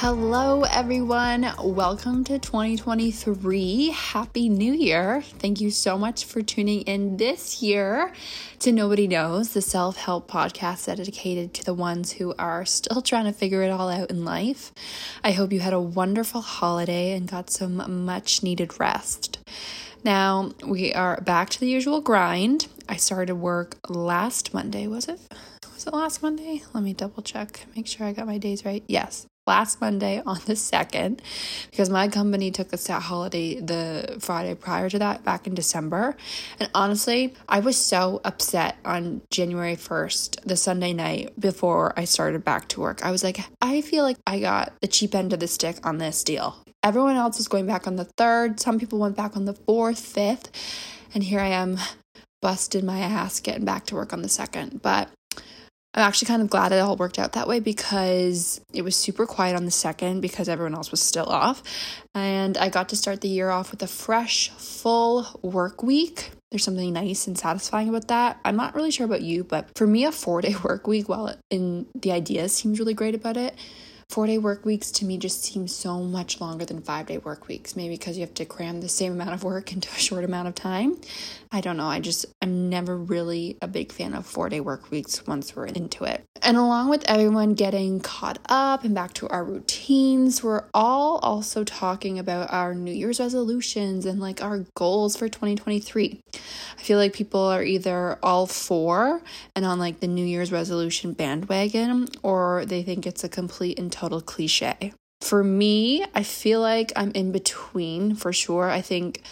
Hello, everyone. Welcome to 2023. Happy New Year. Thank you so much for tuning in this year to Nobody Knows, the self help podcast dedicated to the ones who are still trying to figure it all out in life. I hope you had a wonderful holiday and got some much needed rest. Now, we are back to the usual grind. I started work last Monday, was it? Was it last Monday? Let me double check, make sure I got my days right. Yes, last Monday on the 2nd because my company took a stat holiday the Friday prior to that back in December. And honestly, I was so upset on January 1st, the Sunday night before I started back to work. I was like, I feel like I got the cheap end of the stick on this deal. Everyone else was going back on the 3rd, some people went back on the 4th, 5th, and here I am busted my ass getting back to work on the 2nd. But I'm actually kind of glad it all worked out that way because it was super quiet on the second because everyone else was still off. And I got to start the year off with a fresh, full work week. There's something nice and satisfying about that. I'm not really sure about you, but for me, a four day work week, while in the idea seems really great about it, four day work weeks to me just seem so much longer than five day work weeks. Maybe because you have to cram the same amount of work into a short amount of time. I don't know. I just, I'm never really a big fan of four day work weeks once we're into it. And along with everyone getting caught up and back to our routines, we're all also talking about our New Year's resolutions and like our goals for 2023. I feel like people are either all for and on like the New Year's resolution bandwagon, or they think it's a complete and total cliche. For me, I feel like I'm in between for sure. I think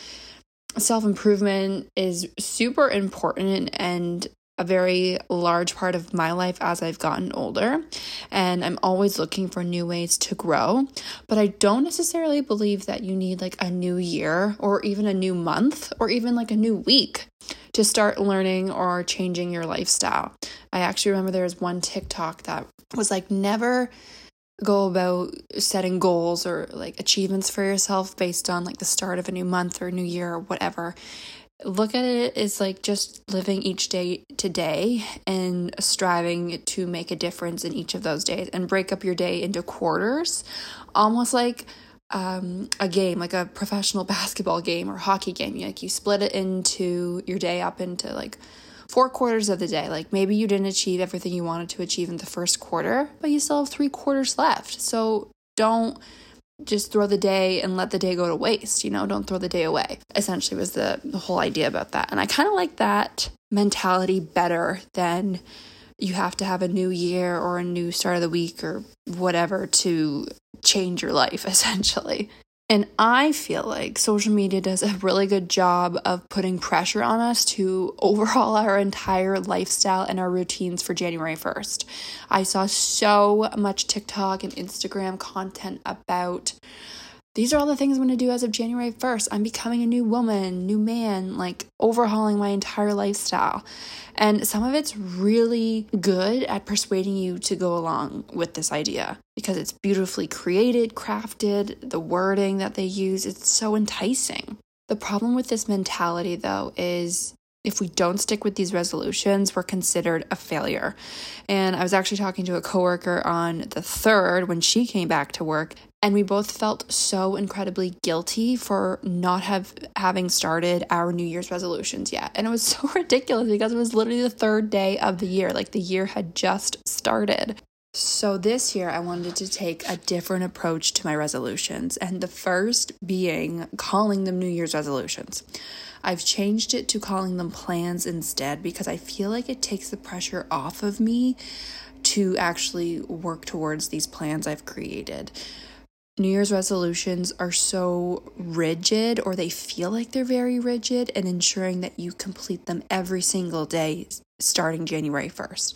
self improvement is super important and a very large part of my life as I've gotten older. And I'm always looking for new ways to grow. But I don't necessarily believe that you need like a new year or even a new month or even like a new week to start learning or changing your lifestyle. I actually remember there was one TikTok that was like, never go about setting goals or like achievements for yourself based on like the start of a new month or new year or whatever. Look at it as like just living each day today and striving to make a difference in each of those days and break up your day into quarters. Almost like um, a game like a professional basketball game or hockey game. Like you split it into your day up into like four quarters of the day like maybe you didn't achieve everything you wanted to achieve in the first quarter but you still have three quarters left so don't just throw the day and let the day go to waste, you know, don't throw the day away. Essentially was the, the whole idea about that. And I kind of like that mentality better than you have to have a new year or a new start of the week or whatever to change your life essentially. And I feel like social media does a really good job of putting pressure on us to overhaul our entire lifestyle and our routines for January 1st. I saw so much TikTok and Instagram content about these are all the things I'm going to do as of January 1st. I'm becoming a new woman, new man, like overhauling my entire lifestyle. And some of it's really good at persuading you to go along with this idea because it's beautifully created, crafted, the wording that they use, it's so enticing. The problem with this mentality, though, is if we don't stick with these resolutions, we're considered a failure. And I was actually talking to a coworker on the 3rd when she came back to work, and we both felt so incredibly guilty for not have having started our New Year's resolutions yet. And it was so ridiculous because it was literally the third day of the year, like the year had just started. So this year I wanted to take a different approach to my resolutions, and the first being calling them New Year's resolutions. I've changed it to calling them plans instead because I feel like it takes the pressure off of me to actually work towards these plans I've created. New Year's resolutions are so rigid, or they feel like they're very rigid, and ensuring that you complete them every single day starting January 1st.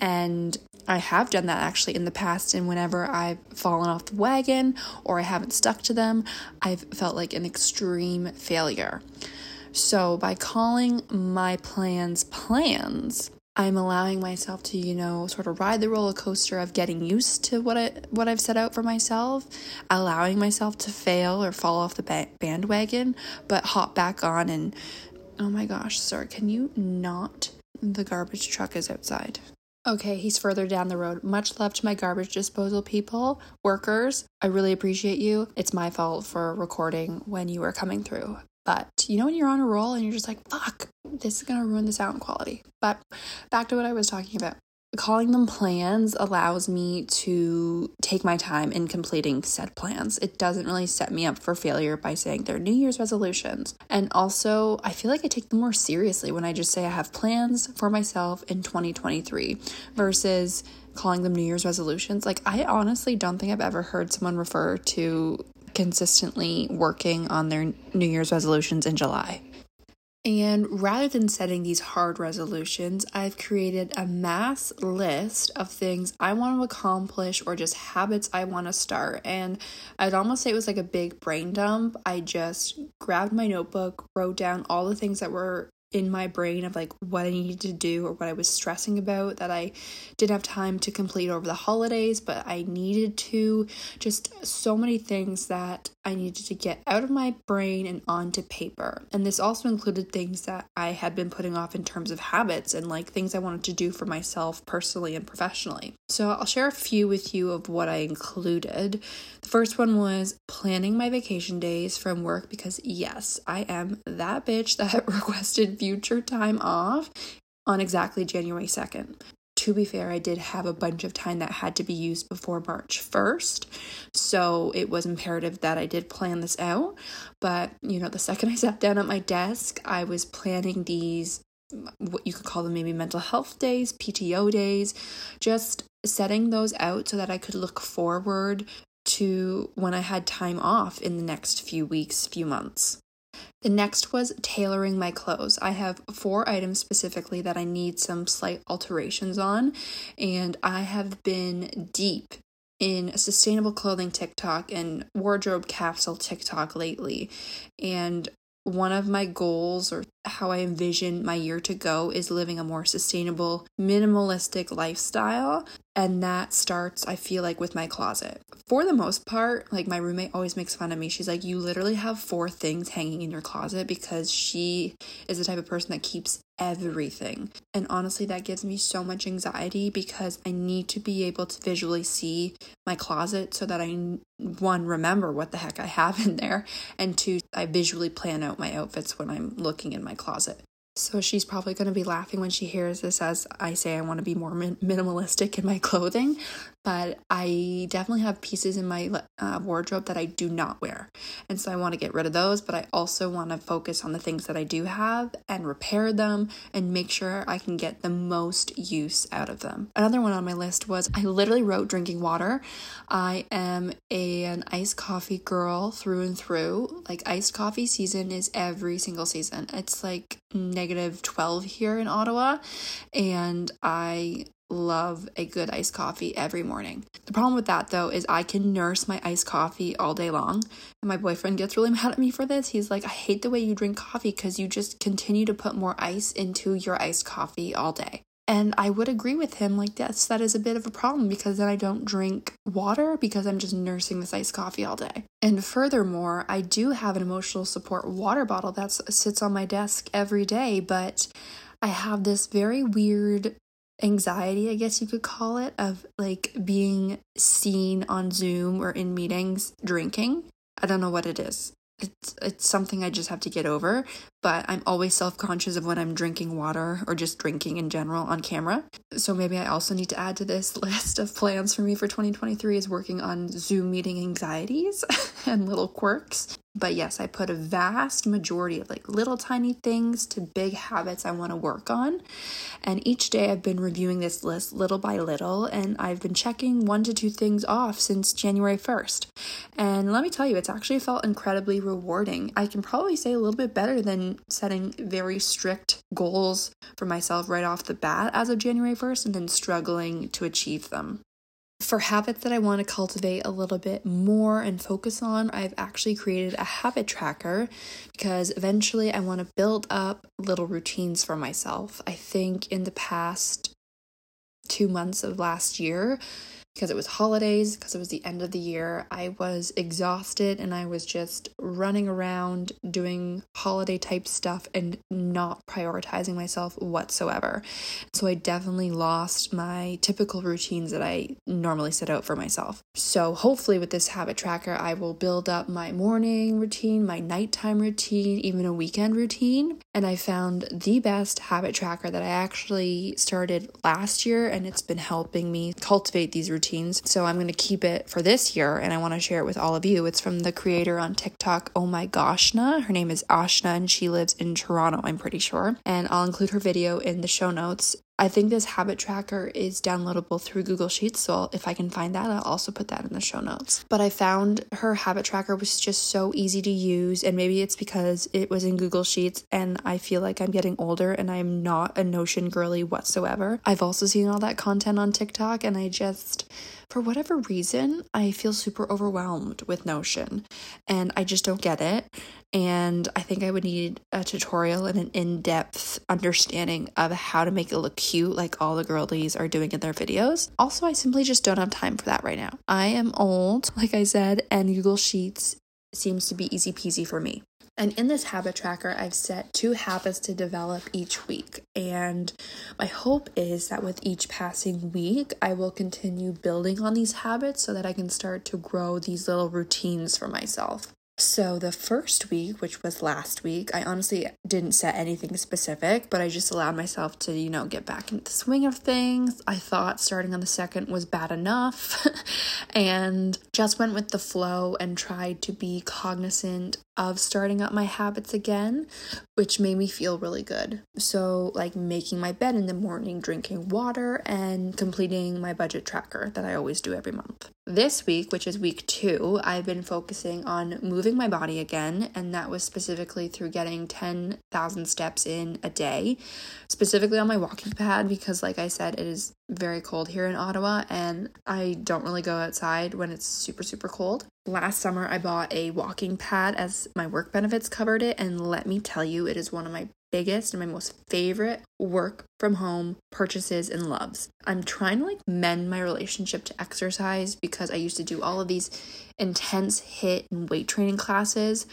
And I have done that actually in the past, and whenever I've fallen off the wagon or I haven't stuck to them, I've felt like an extreme failure. So, by calling my plans plans, I'm allowing myself to, you know, sort of ride the roller coaster of getting used to what I what I've set out for myself, allowing myself to fail or fall off the ba- bandwagon, but hop back on and oh my gosh, sir, can you not? The garbage truck is outside. Okay, he's further down the road. Much love to my garbage disposal people, workers. I really appreciate you. It's my fault for recording when you were coming through. But you know, when you're on a roll and you're just like, fuck, this is gonna ruin the sound quality. But back to what I was talking about. Calling them plans allows me to take my time in completing said plans. It doesn't really set me up for failure by saying they're New Year's resolutions. And also, I feel like I take them more seriously when I just say I have plans for myself in 2023 versus calling them New Year's resolutions. Like, I honestly don't think I've ever heard someone refer to consistently working on their New Year's resolutions in July. And rather than setting these hard resolutions, I've created a mass list of things I want to accomplish or just habits I want to start. And I'd almost say it was like a big brain dump. I just grabbed my notebook, wrote down all the things that were in my brain of like what I needed to do or what I was stressing about that I didn't have time to complete over the holidays, but I needed to. Just so many things that I needed to get out of my brain and onto paper. And this also included things that I had been putting off in terms of habits and like things I wanted to do for myself personally and professionally. So I'll share a few with you of what I included. The first one was planning my vacation days from work because, yes, I am that bitch that requested future time off on exactly January 2nd. To be fair, I did have a bunch of time that had to be used before March 1st, so it was imperative that I did plan this out. But, you know, the second I sat down at my desk, I was planning these what you could call them maybe mental health days, PTO days, just setting those out so that I could look forward to when I had time off in the next few weeks, few months. Next was tailoring my clothes. I have four items specifically that I need some slight alterations on, and I have been deep in sustainable clothing TikTok and wardrobe capsule TikTok lately. And one of my goals or how I envision my year to go is living a more sustainable, minimalistic lifestyle. And that starts, I feel like, with my closet. For the most part, like my roommate always makes fun of me. She's like, You literally have four things hanging in your closet because she is the type of person that keeps everything. And honestly, that gives me so much anxiety because I need to be able to visually see my closet so that I, one, remember what the heck I have in there, and two, I visually plan out my outfits when I'm looking in my closet. So she's probably going to be laughing when she hears this as I say I want to be more min- minimalistic in my clothing but I definitely have pieces in my uh, wardrobe that I do not wear. And so I want to get rid of those, but I also want to focus on the things that I do have and repair them and make sure I can get the most use out of them. Another one on my list was I literally wrote drinking water. I am a, an iced coffee girl through and through. Like iced coffee season is every single season. It's like negative 12 here in Ottawa and I love a good iced coffee every morning. The problem with that though is I can nurse my iced coffee all day long. And my boyfriend gets really mad at me for this. He's like, I hate the way you drink coffee because you just continue to put more ice into your iced coffee all day. And I would agree with him, like, yes, that is a bit of a problem because then I don't drink water because I'm just nursing this iced coffee all day. And furthermore, I do have an emotional support water bottle that sits on my desk every day, but I have this very weird anxiety, I guess you could call it, of like being seen on Zoom or in meetings drinking. I don't know what it is. It's it's something I just have to get over, but I'm always self-conscious of when I'm drinking water or just drinking in general on camera. So maybe I also need to add to this list of plans for me for 2023 is working on Zoom meeting anxieties and little quirks. But yes, I put a vast majority of like little tiny things to big habits I want to work on. And each day I've been reviewing this list little by little, and I've been checking one to two things off since January 1st. And let me tell you, it's actually felt incredibly rewarding. I can probably say a little bit better than setting very strict goals for myself right off the bat as of January 1st and then struggling to achieve them. For habits that I want to cultivate a little bit more and focus on, I've actually created a habit tracker because eventually I want to build up little routines for myself. I think in the past two months of last year, because it was holidays, because it was the end of the year. I was exhausted and I was just running around doing holiday type stuff and not prioritizing myself whatsoever. So I definitely lost my typical routines that I normally set out for myself. So hopefully, with this habit tracker, I will build up my morning routine, my nighttime routine, even a weekend routine. And I found the best habit tracker that I actually started last year, and it's been helping me cultivate these routines. So I'm going to keep it for this year, and I want to share it with all of you. It's from the creator on TikTok, Oh My Goshna. Her name is Ashna, and she lives in Toronto, I'm pretty sure. And I'll include her video in the show notes. I think this habit tracker is downloadable through Google Sheets, so if I can find that, I'll also put that in the show notes. But I found her habit tracker was just so easy to use, and maybe it's because it was in Google Sheets and I feel like I'm getting older and I'm not a Notion girly whatsoever. I've also seen all that content on TikTok, and I just for whatever reason, I feel super overwhelmed with Notion and I just don't get it. And I think I would need a tutorial and an in depth understanding of how to make it look cute, like all the girlies are doing in their videos. Also, I simply just don't have time for that right now. I am old, like I said, and Google Sheets seems to be easy peasy for me. And in this habit tracker, I've set two habits to develop each week. And my hope is that with each passing week, I will continue building on these habits so that I can start to grow these little routines for myself. So, the first week, which was last week, I honestly didn't set anything specific, but I just allowed myself to, you know, get back into the swing of things. I thought starting on the second was bad enough and just went with the flow and tried to be cognizant of starting up my habits again, which made me feel really good. So, like making my bed in the morning, drinking water, and completing my budget tracker that I always do every month. This week, which is week two, I've been focusing on moving my body again, and that was specifically through getting 10,000 steps in a day, specifically on my walking pad, because, like I said, it is very cold here in Ottawa, and I don't really go outside when it's super, super cold. Last summer, I bought a walking pad as my work benefits covered it, and let me tell you, it is one of my biggest and my most favorite work from home purchases and loves. I'm trying to like mend my relationship to exercise because I used to do all of these intense HIIT and weight training classes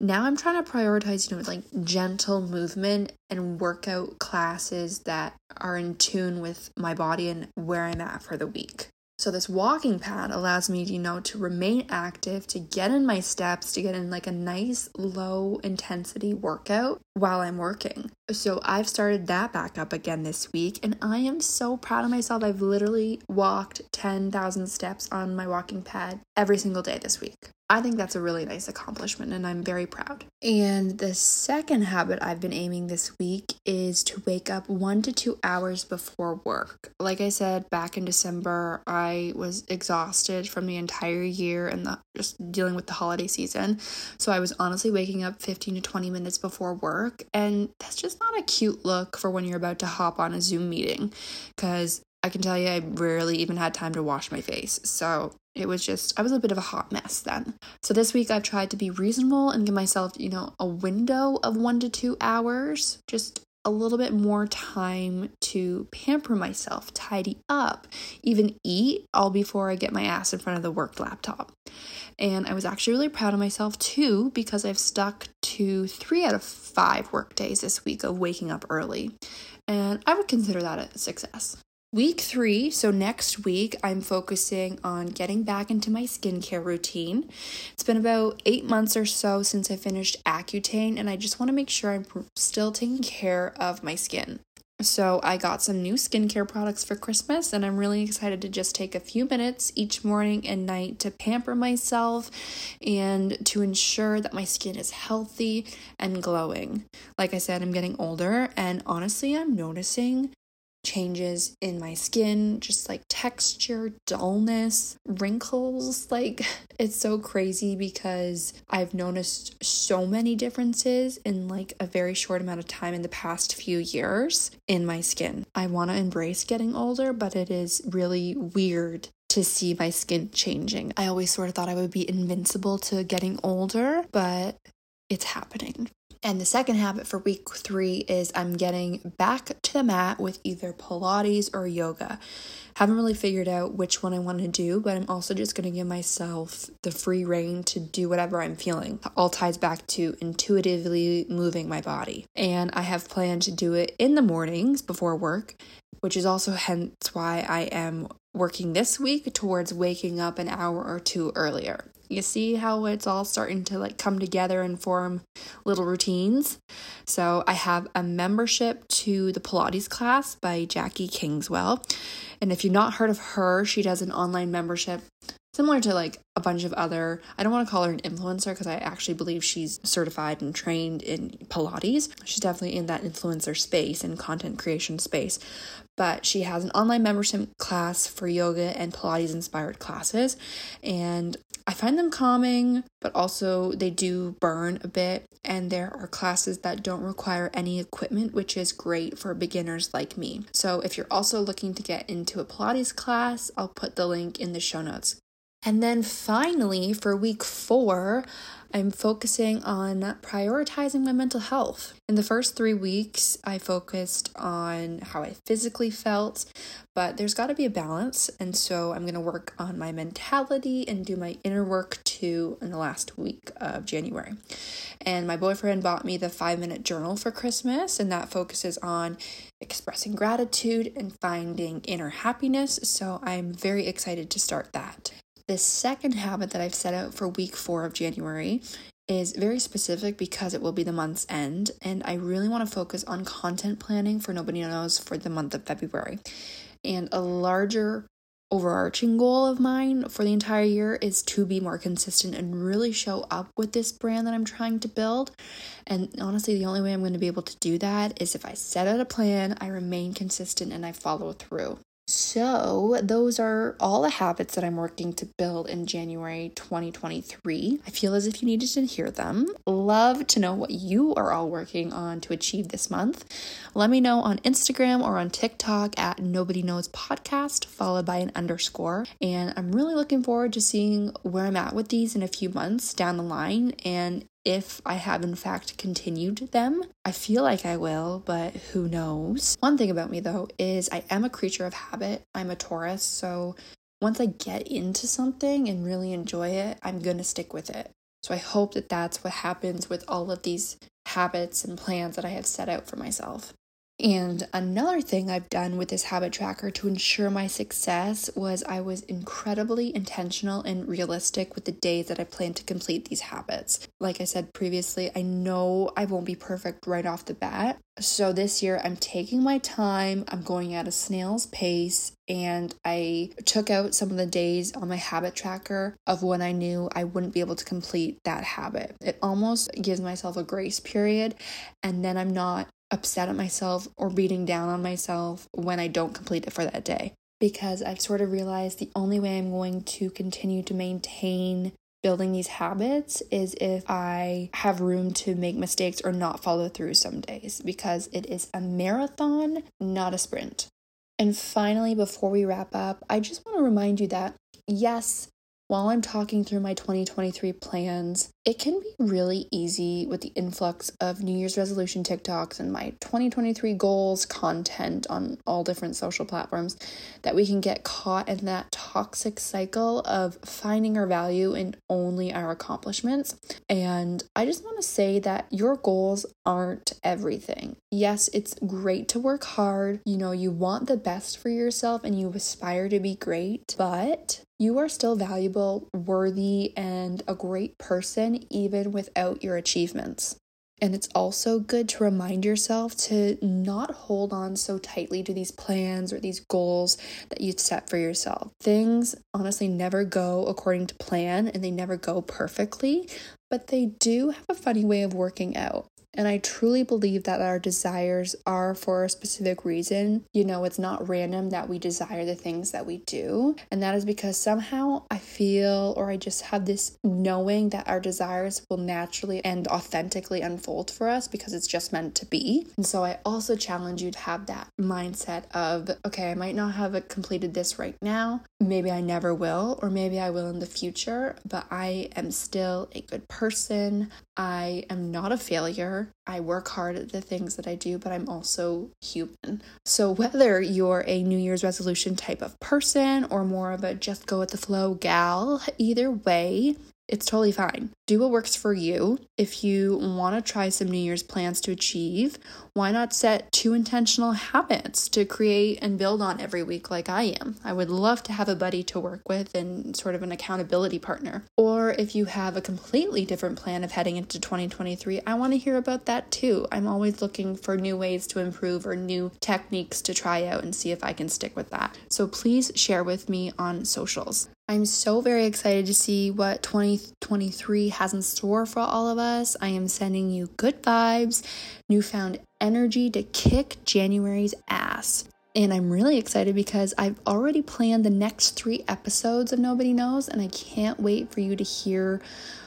now I'm trying to prioritize, you know, like gentle movement and workout classes that are in tune with my body and where I'm at for the week. So this walking pad allows me, you know, to remain active, to get in my steps, to get in like a nice low intensity workout while I'm working. So I've started that back up again this week and I am so proud of myself. I've literally walked 10,000 steps on my walking pad every single day this week. I think that's a really nice accomplishment and I'm very proud. And the second habit I've been aiming this week is to wake up one to two hours before work. Like I said, back in December, I was exhausted from the entire year and the, just dealing with the holiday season. So I was honestly waking up 15 to 20 minutes before work. And that's just not a cute look for when you're about to hop on a Zoom meeting because I can tell you I rarely even had time to wash my face. So it was just, I was a bit of a hot mess then. So this week I've tried to be reasonable and give myself, you know, a window of one to two hours, just a little bit more time to pamper myself, tidy up, even eat all before I get my ass in front of the work laptop. And I was actually really proud of myself too because I've stuck to three out of five work days this week of waking up early. And I would consider that a success. Week three, so next week, I'm focusing on getting back into my skincare routine. It's been about eight months or so since I finished Accutane, and I just want to make sure I'm still taking care of my skin. So, I got some new skincare products for Christmas, and I'm really excited to just take a few minutes each morning and night to pamper myself and to ensure that my skin is healthy and glowing. Like I said, I'm getting older, and honestly, I'm noticing changes in my skin, just like texture, dullness, wrinkles. Like it's so crazy because I've noticed so many differences in like a very short amount of time in the past few years in my skin. I want to embrace getting older, but it is really weird to see my skin changing. I always sort of thought I would be invincible to getting older, but it's happening. And the second habit for week three is I'm getting back to the mat with either Pilates or yoga. Haven't really figured out which one I want to do, but I'm also just going to give myself the free reign to do whatever I'm feeling. All ties back to intuitively moving my body. And I have planned to do it in the mornings before work, which is also hence why I am working this week towards waking up an hour or two earlier. You see how it's all starting to like come together and form little routines. So I have a membership to the Pilates class by Jacqui Kingswell. And if you've not heard of her, she does an online membership similar to like a bunch of other i don't want to call her an influencer because i actually believe she's certified and trained in pilates she's definitely in that influencer space and content creation space but she has an online membership class for yoga and pilates inspired classes. And i find them calming but also they do burn a bit. And there are classes that don't require any equipment which is great for beginners like me. So if you're also looking to get into a pilates class i'll put the link in the show notes and then finally, for week four, I'm focusing on prioritizing my mental health. In the first three weeks, I focused on how I physically felt, but there's got to be a balance. And so I'm going to work on my mentality and do my inner work too in the last week of January. And my boyfriend bought me the five minute journal for Christmas, and that focuses on expressing gratitude and finding inner happiness. So I'm very excited to start that. The second habit that I've set out for week four of January is very specific because it will be the month's end, and I really want to focus on content planning for Nobody Knows for the month of February. And a larger overarching goal of mine for the entire year is to be more consistent and really show up with this brand that I'm trying to build. And honestly, the only way I'm going to be able to do that is if I set out a plan, I remain consistent, and I follow through. So, those are all the habits that I'm working to build in January 2023. I feel as if you needed to hear them. Love to know what you are all working on to achieve this month. Let me know on Instagram or on TikTok at Nobody Knows Podcast, followed by an underscore. And I'm really looking forward to seeing where I'm at with these in a few months down the line. And if I have in fact continued them. I feel like I will, but who knows? One thing about me though is I am a creature of habit. I'm a Taurus, so once I get into something and really enjoy it, I'm to stick with it. So I hope that that's what happens with all of these habits and plans that I have set out for myself. And another thing I've done with this habit tracker to ensure my success was I was incredibly intentional and realistic with the days that I plan to complete these habits. Like I said previously, I know I won't be perfect right off the bat. So this year I'm taking my time, I'm going at a snail's pace, and I took out some of the days on my habit tracker of when I knew I wouldn't be able to complete that habit. It almost gives myself a grace period, and then I'm not upset at myself or beating down on myself when I don't complete it for that day. Because I've sort of realized the only way I'm going to continue to maintain building these habits is if I have room to make mistakes or not follow through some days because it is a marathon, not a sprint. And finally, before we wrap up, I just want to remind you that yes, while I'm talking through my 2023 plans, it can be really easy with the influx of New Year's resolution TikToks and my 2023 goals content on all different social platforms that we can get caught in that toxic cycle of finding our value in only our accomplishments. And I just want to say that your goals aren't everything. Yes, it's great to work hard. You know, you want the best for yourself and you aspire to be great, but you are still valuable, worthy, and a great person even without your achievements. And it's also good to remind yourself to not hold on so tightly to these plans or these goals that you set for yourself. Things honestly never go according to plan and they never go perfectly, but they do have a funny way of working out. And I truly believe that our desires are for a specific reason. You know, it's not random that we desire the things that we do. And that is because somehow I feel or I just have this knowing that our desires will naturally and authentically unfold for us because it's just meant to be. And so I also challenge you to have that mindset of, okay, I might not have completed this right now. Maybe I never will, or maybe I will in the future, but I am still a good person. I am not a failure I work hard at the things that I do, but I'm also human. So, whether you're a New Year's resolution type of person or more of a just go with the flow gal, either way, it's totally fine. Do what works for you. If you want to try some New Year's plans to achieve, why not set two intentional habits to create and build on every week like I am? I would love to have a buddy to work with and sort of an accountability partner. Or if you have a completely different plan of heading into 2023, I want to hear about that too. I'm always looking for new ways to improve or new techniques to try out and see if I can stick with that. So please share with me on socials. I'm so very excited to see what 2023 has in store for all of us. I am sending you good vibes, newfound energy to kick January's ass. And I'm really excited because I've already planned the next three episodes of Nobody Knows, and I can't wait for you to hear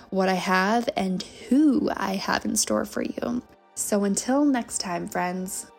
what I have and who I have in store for you. So until next time, friends,